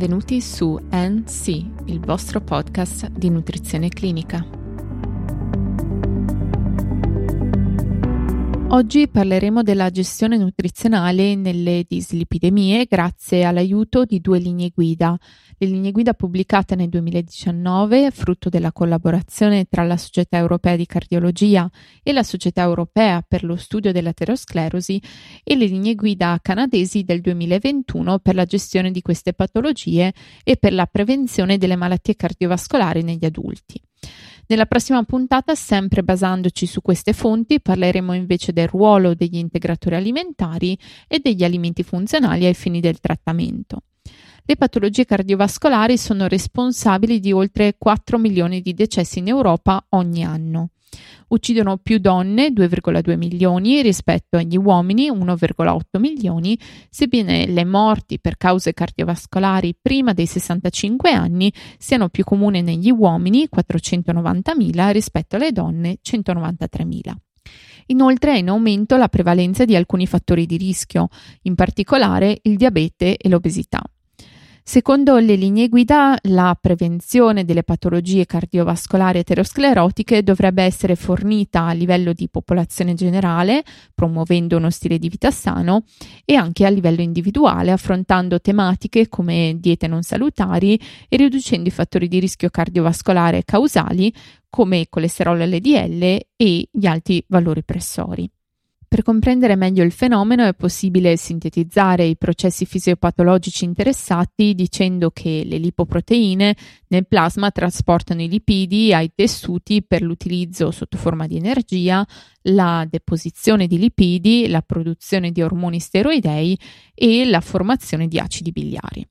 benvenuti su NC, il vostro podcast di nutrizione clinica. Oggi parleremo della gestione nutrizionale nelle dislipidemie grazie all'aiuto di due linee guida. Le linee guida pubblicate nel 2019, frutto della collaborazione tra la Società Europea di Cardiologia e la Società Europea per lo studio dell'aterosclerosi, e le linee guida canadesi del 2021 per la gestione di queste patologie e per la prevenzione delle malattie cardiovascolari negli adulti. Nella prossima puntata, sempre basandoci su queste fonti, parleremo invece del ruolo degli integratori alimentari e degli alimenti funzionali ai fini del trattamento. Le patologie cardiovascolari sono responsabili di oltre 4 milioni di decessi in Europa ogni anno. Uccidono più donne, 2,2 milioni, rispetto agli uomini, 1,8 milioni, sebbene le morti per cause cardiovascolari prima dei 65 anni siano più comuni negli uomini, 490.000, rispetto alle donne, 193.000. Inoltre è in aumento la prevalenza di alcuni fattori di rischio, in particolare il diabete e l'obesità. Secondo le linee guida, la prevenzione delle patologie cardiovascolari aterosclerotiche dovrebbe essere fornita a livello di popolazione generale, promuovendo uno stile di vita sano, e anche a livello individuale, affrontando tematiche come diete non salutari e riducendo i fattori di rischio cardiovascolare causali come colesterolo LDL e gli alti valori pressori. Per comprendere meglio il fenomeno è possibile sintetizzare i processi fisiopatologici interessati dicendo che le lipoproteine nel plasma trasportano i lipidi ai tessuti per l'utilizzo sotto forma di energia, la deposizione di lipidi, la produzione di ormoni steroidei e la formazione di acidi biliari.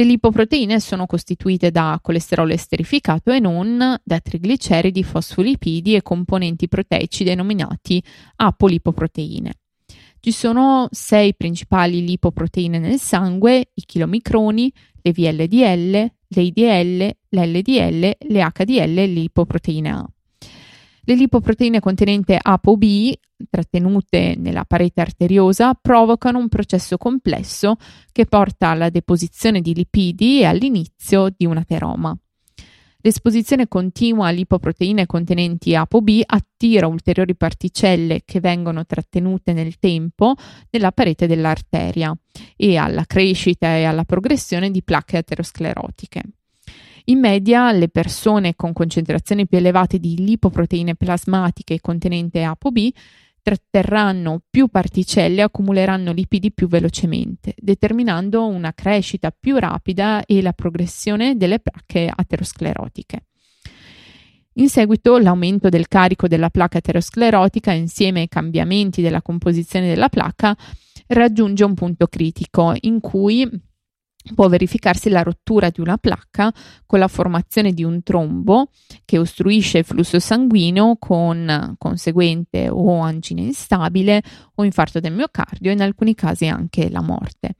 Le lipoproteine sono costituite da colesterolo esterificato e non, da trigliceridi, fosfolipidi e componenti proteici denominati apolipoproteine. Ci sono sei principali lipoproteine nel sangue, i chilomicroni, le VLDL, le IDL, l'LDL, le HDL e l'ipoproteina A. Le lipoproteine contenenti ApoB, trattenute nella parete arteriosa, provocano un processo complesso che porta alla deposizione di lipidi e all'inizio di un ateroma. L'esposizione continua a lipoproteine contenenti ApoB attira ulteriori particelle che vengono trattenute nel tempo nella parete dell'arteria e alla crescita e alla progressione di placche aterosclerotiche. In media le persone con concentrazioni più elevate di lipoproteine plasmatiche contenente ApoB tratterranno più particelle e accumuleranno lipidi più velocemente, determinando una crescita più rapida e la progressione delle placche aterosclerotiche. In seguito l'aumento del carico della placca aterosclerotica insieme ai cambiamenti della composizione della placca raggiunge un punto critico in cui può verificarsi la rottura di una placca con la formazione di un trombo che ostruisce il flusso sanguigno con conseguente o angina instabile o infarto del miocardio e in alcuni casi anche la morte.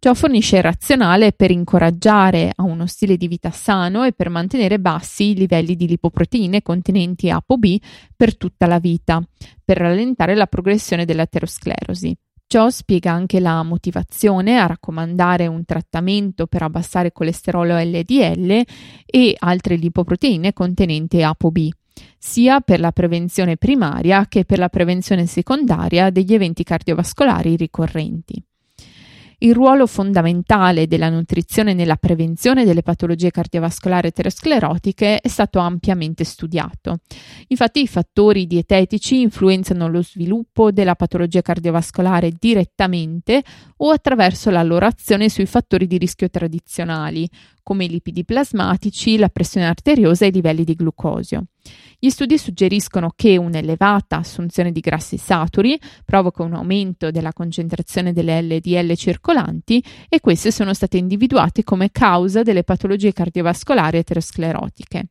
Ciò fornisce il razionale per incoraggiare a uno stile di vita sano e per mantenere bassi i livelli di lipoproteine contenenti ApoB per tutta la vita, per rallentare la progressione dell'aterosclerosi. Ciò spiega anche la motivazione a raccomandare un trattamento per abbassare colesterolo LDL e altre lipoproteine contenenti ApoB, sia per la prevenzione primaria che per la prevenzione secondaria degli eventi cardiovascolari ricorrenti. Il ruolo fondamentale della nutrizione nella prevenzione delle patologie cardiovascolari aterosclerotiche è stato ampiamente studiato. Infatti i fattori dietetici influenzano lo sviluppo della patologia cardiovascolare direttamente o attraverso la loro azione sui fattori di rischio tradizionali, come i lipidi plasmatici, la pressione arteriosa e i livelli di glucosio. Gli studi suggeriscono che un'elevata assunzione di grassi saturi provoca un aumento della concentrazione delle LDL circolanti e queste sono state individuate come causa delle patologie cardiovascolari aterosclerotiche.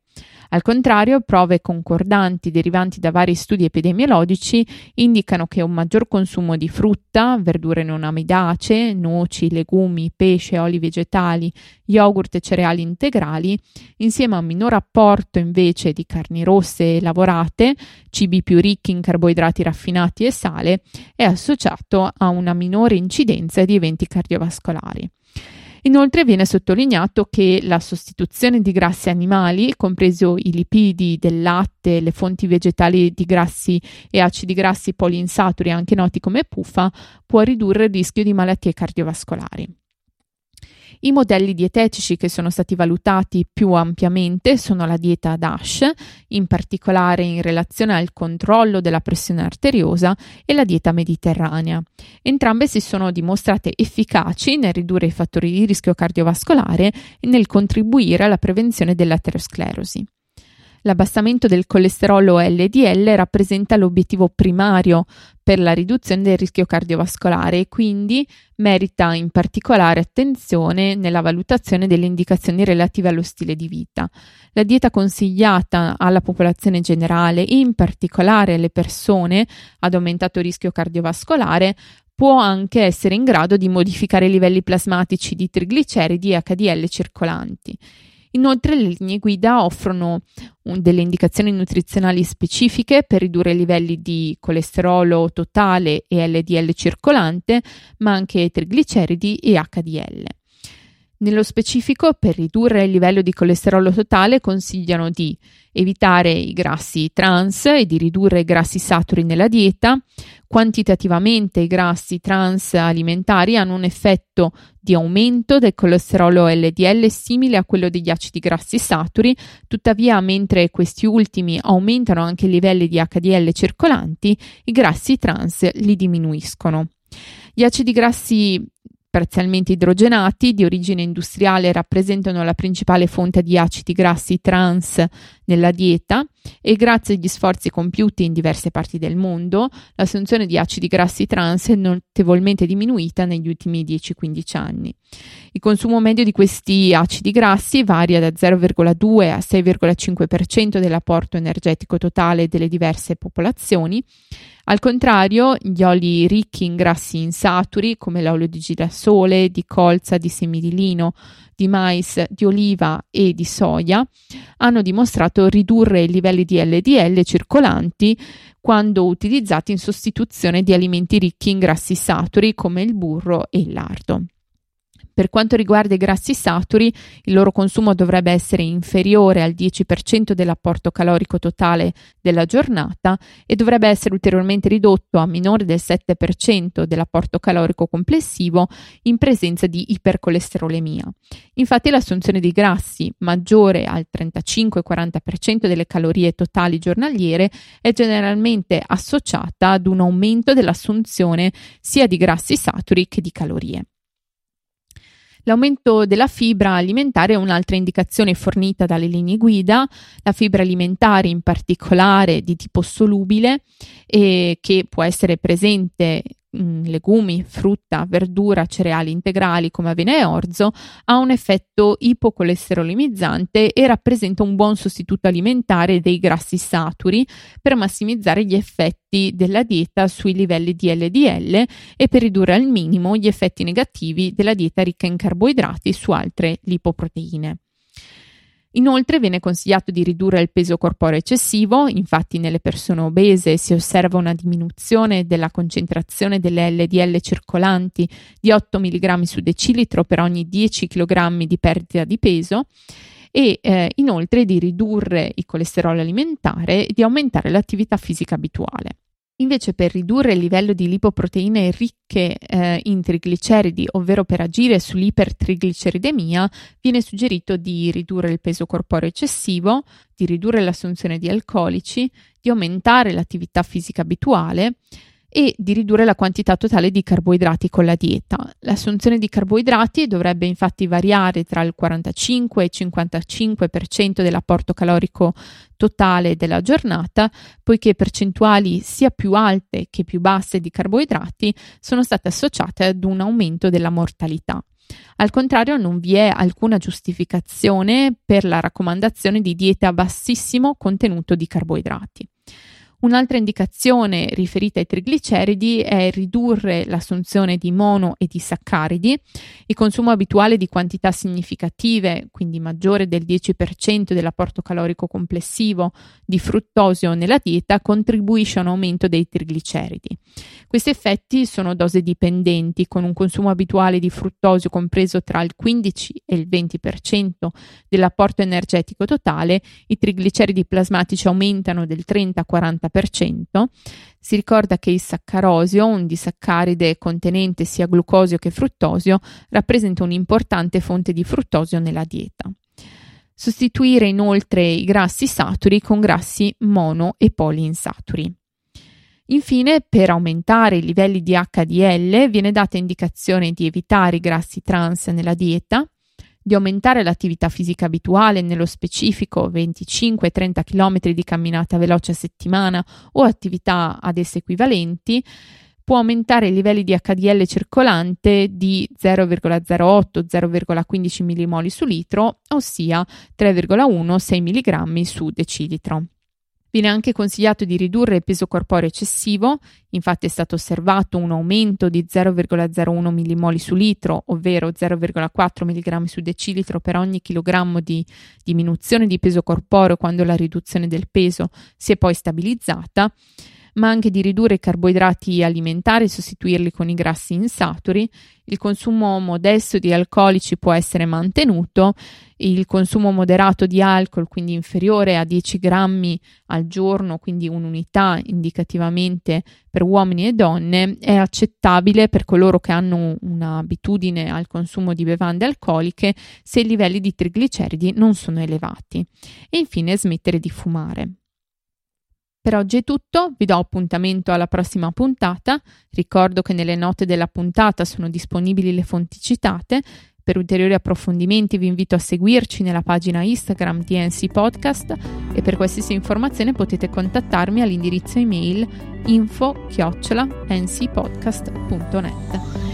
Al contrario, prove concordanti derivanti da vari studi epidemiologici indicano che un maggior consumo di frutta, verdure non amidacee, noci, legumi, pesce, oli vegetali, yogurt e cereali integrali, insieme a un minor apporto invece di carni rosse e lavorate, cibi più ricchi in carboidrati raffinati e sale, è associato a una minore incidenza di eventi cardiovascolari. Inoltre viene sottolineato che la sostituzione di grassi animali, compreso i lipidi del latte, le fonti vegetali di grassi e acidi grassi poliinsaturi, anche noti come PUFA, può ridurre il rischio di malattie cardiovascolari. I modelli dietetici che sono stati valutati più ampiamente sono la dieta DASH, in particolare in relazione al controllo della pressione arteriosa, e la dieta mediterranea. Entrambe si sono dimostrate efficaci nel ridurre i fattori di rischio cardiovascolare e nel contribuire alla prevenzione dell'aterosclerosi. L'abbassamento del colesterolo LDL rappresenta l'obiettivo primario per la riduzione del rischio cardiovascolare e quindi merita in particolare attenzione nella valutazione delle indicazioni relative allo stile di vita. La dieta consigliata alla popolazione generale e in particolare alle persone ad aumentato rischio cardiovascolare può anche essere in grado di modificare i livelli plasmatici di trigliceridi e HDL circolanti. Inoltre le linee guida offrono delle indicazioni nutrizionali specifiche per ridurre i livelli di colesterolo totale e LDL circolante, ma anche trigliceridi e HDL. Nello specifico, per ridurre il livello di colesterolo totale, consigliano di evitare i grassi trans e di ridurre i grassi saturi nella dieta. Quantitativamente i grassi trans alimentari hanno un effetto di aumento del colesterolo LDL simile a quello degli acidi grassi saturi, tuttavia mentre questi ultimi aumentano anche i livelli di HDL circolanti, i grassi trans li diminuiscono. Gli acidi grassi parzialmente idrogenati di origine industriale rappresentano la principale fonte di acidi grassi trans nella dieta e grazie agli sforzi compiuti in diverse parti del mondo, l'assunzione di acidi grassi trans è notevolmente diminuita negli ultimi 10-15 anni. Il consumo medio di questi acidi grassi varia da 0,2 a 6,5% dell'apporto energetico totale delle diverse popolazioni al contrario, gli oli ricchi in grassi insaturi, come l'olio di girasole, di colza, di semi di lino, di mais, di oliva e di soia, hanno dimostrato ridurre i livelli di LDL circolanti quando utilizzati in sostituzione di alimenti ricchi in grassi saturi come il burro e il lardo. Per quanto riguarda i grassi saturi, il loro consumo dovrebbe essere inferiore al 10% dell'apporto calorico totale della giornata e dovrebbe essere ulteriormente ridotto a minore del 7% dell'apporto calorico complessivo in presenza di ipercolesterolemia. Infatti l'assunzione di grassi maggiore al 35-40% delle calorie totali giornaliere è generalmente associata ad un aumento dell'assunzione sia di grassi saturi che di calorie. L'aumento della fibra alimentare è un'altra indicazione fornita dalle linee guida, la fibra alimentare in particolare di tipo solubile e che può essere presente Mm, legumi, frutta, verdura, cereali integrali come avena e orzo, ha un effetto ipocolesterolemizzante e rappresenta un buon sostituto alimentare dei grassi saturi per massimizzare gli effetti della dieta sui livelli di LDL e per ridurre al minimo gli effetti negativi della dieta ricca in carboidrati su altre lipoproteine. Inoltre viene consigliato di ridurre il peso corporeo eccessivo, infatti nelle persone obese si osserva una diminuzione della concentrazione delle LDL circolanti di 8 mg su decilitro per ogni 10 kg di perdita di peso e eh, inoltre di ridurre il colesterolo alimentare e di aumentare l'attività fisica abituale. Invece per ridurre il livello di lipoproteine ricche eh, in trigliceridi, ovvero per agire sull'ipertrigliceridemia, viene suggerito di ridurre il peso corporeo eccessivo, di ridurre l'assunzione di alcolici, di aumentare l'attività fisica abituale e di ridurre la quantità totale di carboidrati con la dieta. L'assunzione di carboidrati dovrebbe infatti variare tra il 45 e il 55% dell'apporto calorico totale della giornata, poiché percentuali sia più alte che più basse di carboidrati sono state associate ad un aumento della mortalità. Al contrario, non vi è alcuna giustificazione per la raccomandazione di diete a bassissimo contenuto di carboidrati. Un'altra indicazione riferita ai trigliceridi è ridurre l'assunzione di mono e di saccaridi. Il consumo abituale di quantità significative, quindi maggiore del 10% dell'apporto calorico complessivo di fruttosio nella dieta, contribuisce a un aumento dei trigliceridi. Questi effetti sono dose dipendenti, con un consumo abituale di fruttosio compreso tra il 15 e il 20% dell'apporto energetico totale, i trigliceridi plasmatici aumentano del 30-40% si ricorda che il saccarosio, un disaccaride contenente sia glucosio che fruttosio, rappresenta un'importante fonte di fruttosio nella dieta. Sostituire inoltre i grassi saturi con grassi mono e poliinsaturi. Infine, per aumentare i livelli di HDL viene data indicazione di evitare i grassi trans nella dieta, di aumentare l'attività fisica abituale, nello specifico 25-30 km di camminata veloce a settimana o attività ad esse equivalenti, può aumentare i livelli di HDL circolante di 0,08-0,15 mmol su litro, ossia 3,1-6 mg su decilitro. Viene anche consigliato di ridurre il peso corporeo eccessivo, infatti è stato osservato un aumento di 0,01 millimoli su litro, ovvero 0,4 mg su decilitro per ogni chilogrammo di diminuzione di peso corporeo quando la riduzione del peso si è poi stabilizzata ma anche di ridurre i carboidrati alimentari e sostituirli con i grassi insaturi. Il consumo modesto di alcolici può essere mantenuto, il consumo moderato di alcol, quindi inferiore a 10 grammi al giorno, quindi un'unità indicativamente per uomini e donne, è accettabile per coloro che hanno un'abitudine al consumo di bevande alcoliche se i livelli di trigliceridi non sono elevati. E infine smettere di fumare. Per oggi è tutto, vi do appuntamento alla prossima puntata. Ricordo che nelle note della puntata sono disponibili le fonti citate. Per ulteriori approfondimenti vi invito a seguirci nella pagina Instagram di NC Podcast e per qualsiasi informazione potete contattarmi all'indirizzo email info-ncpodcast.net.